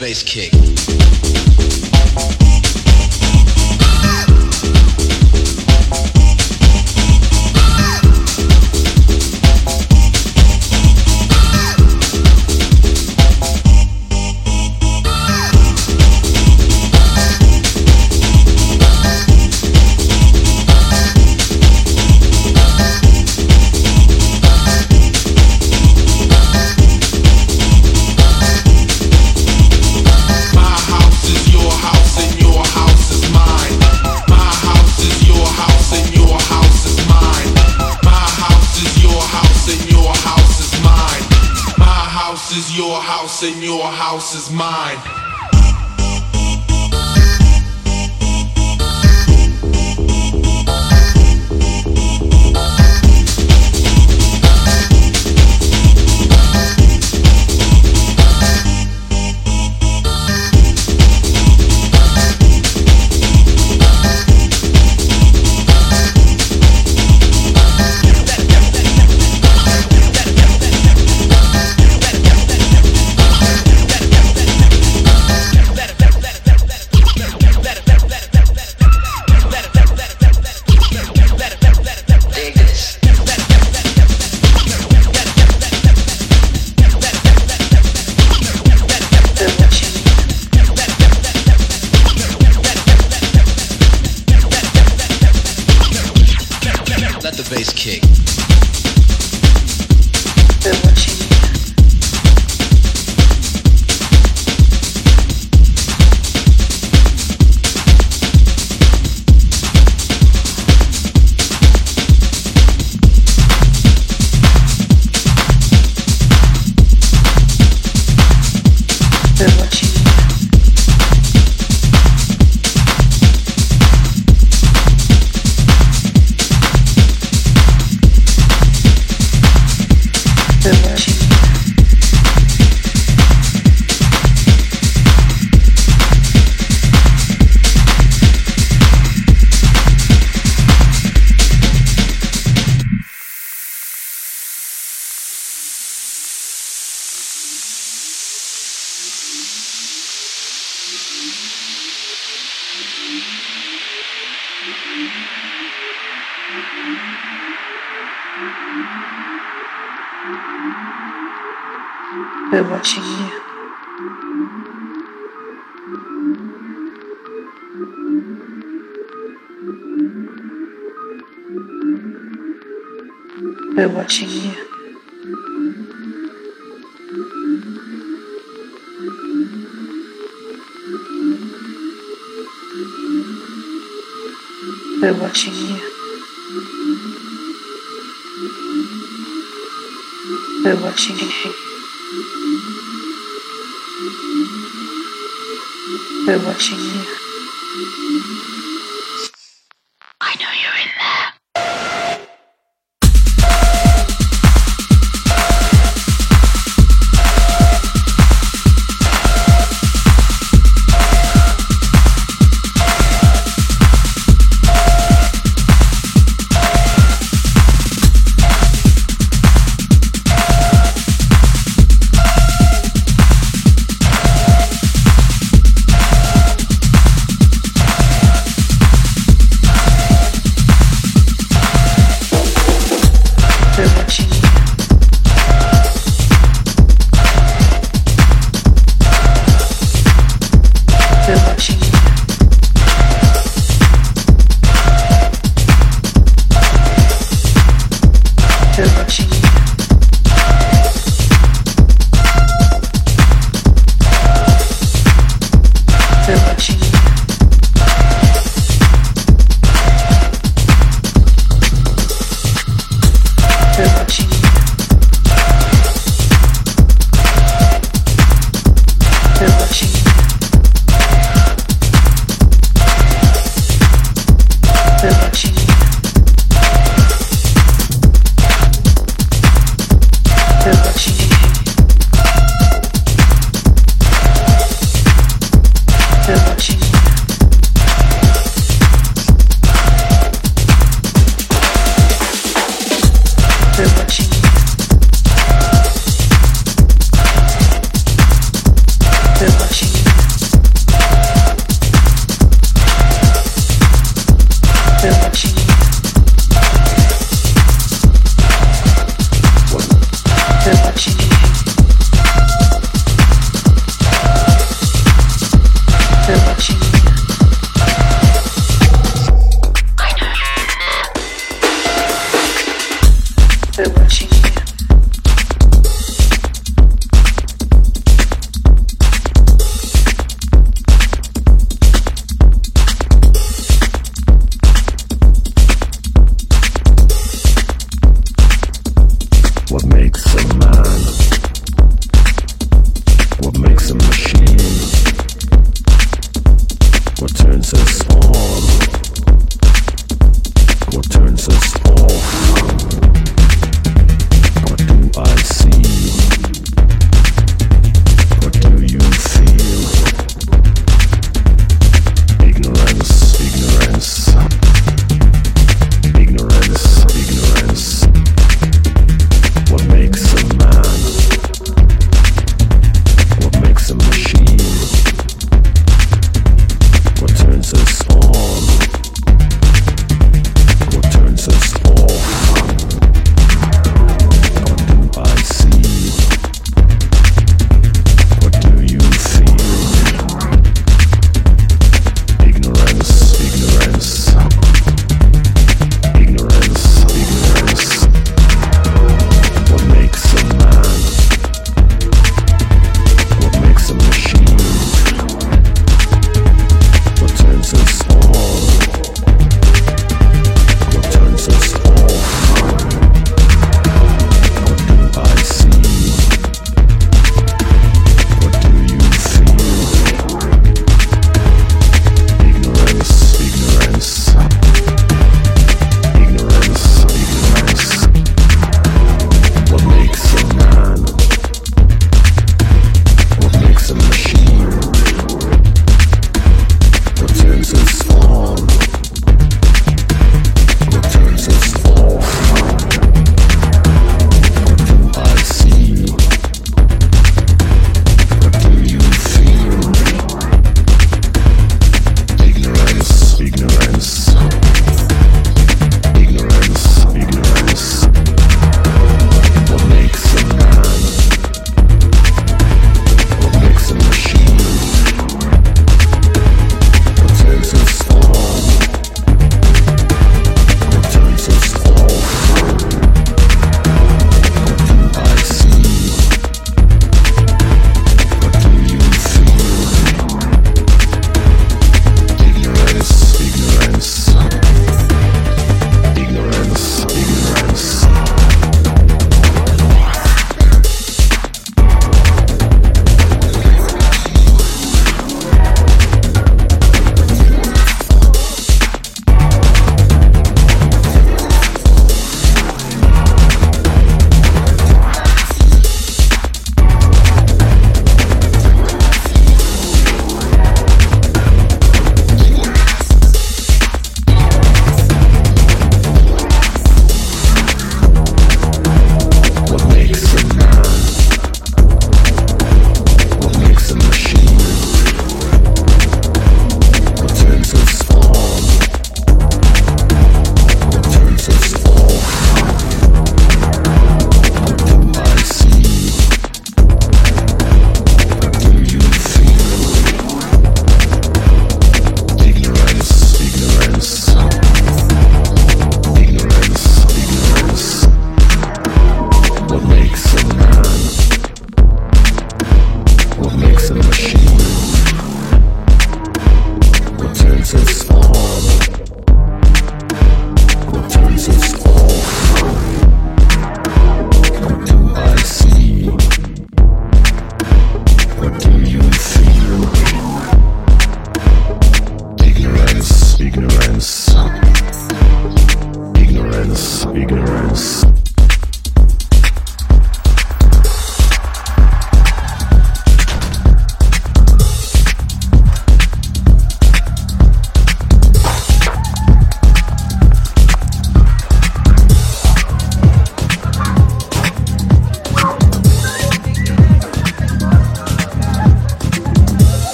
bass kick. house is mine.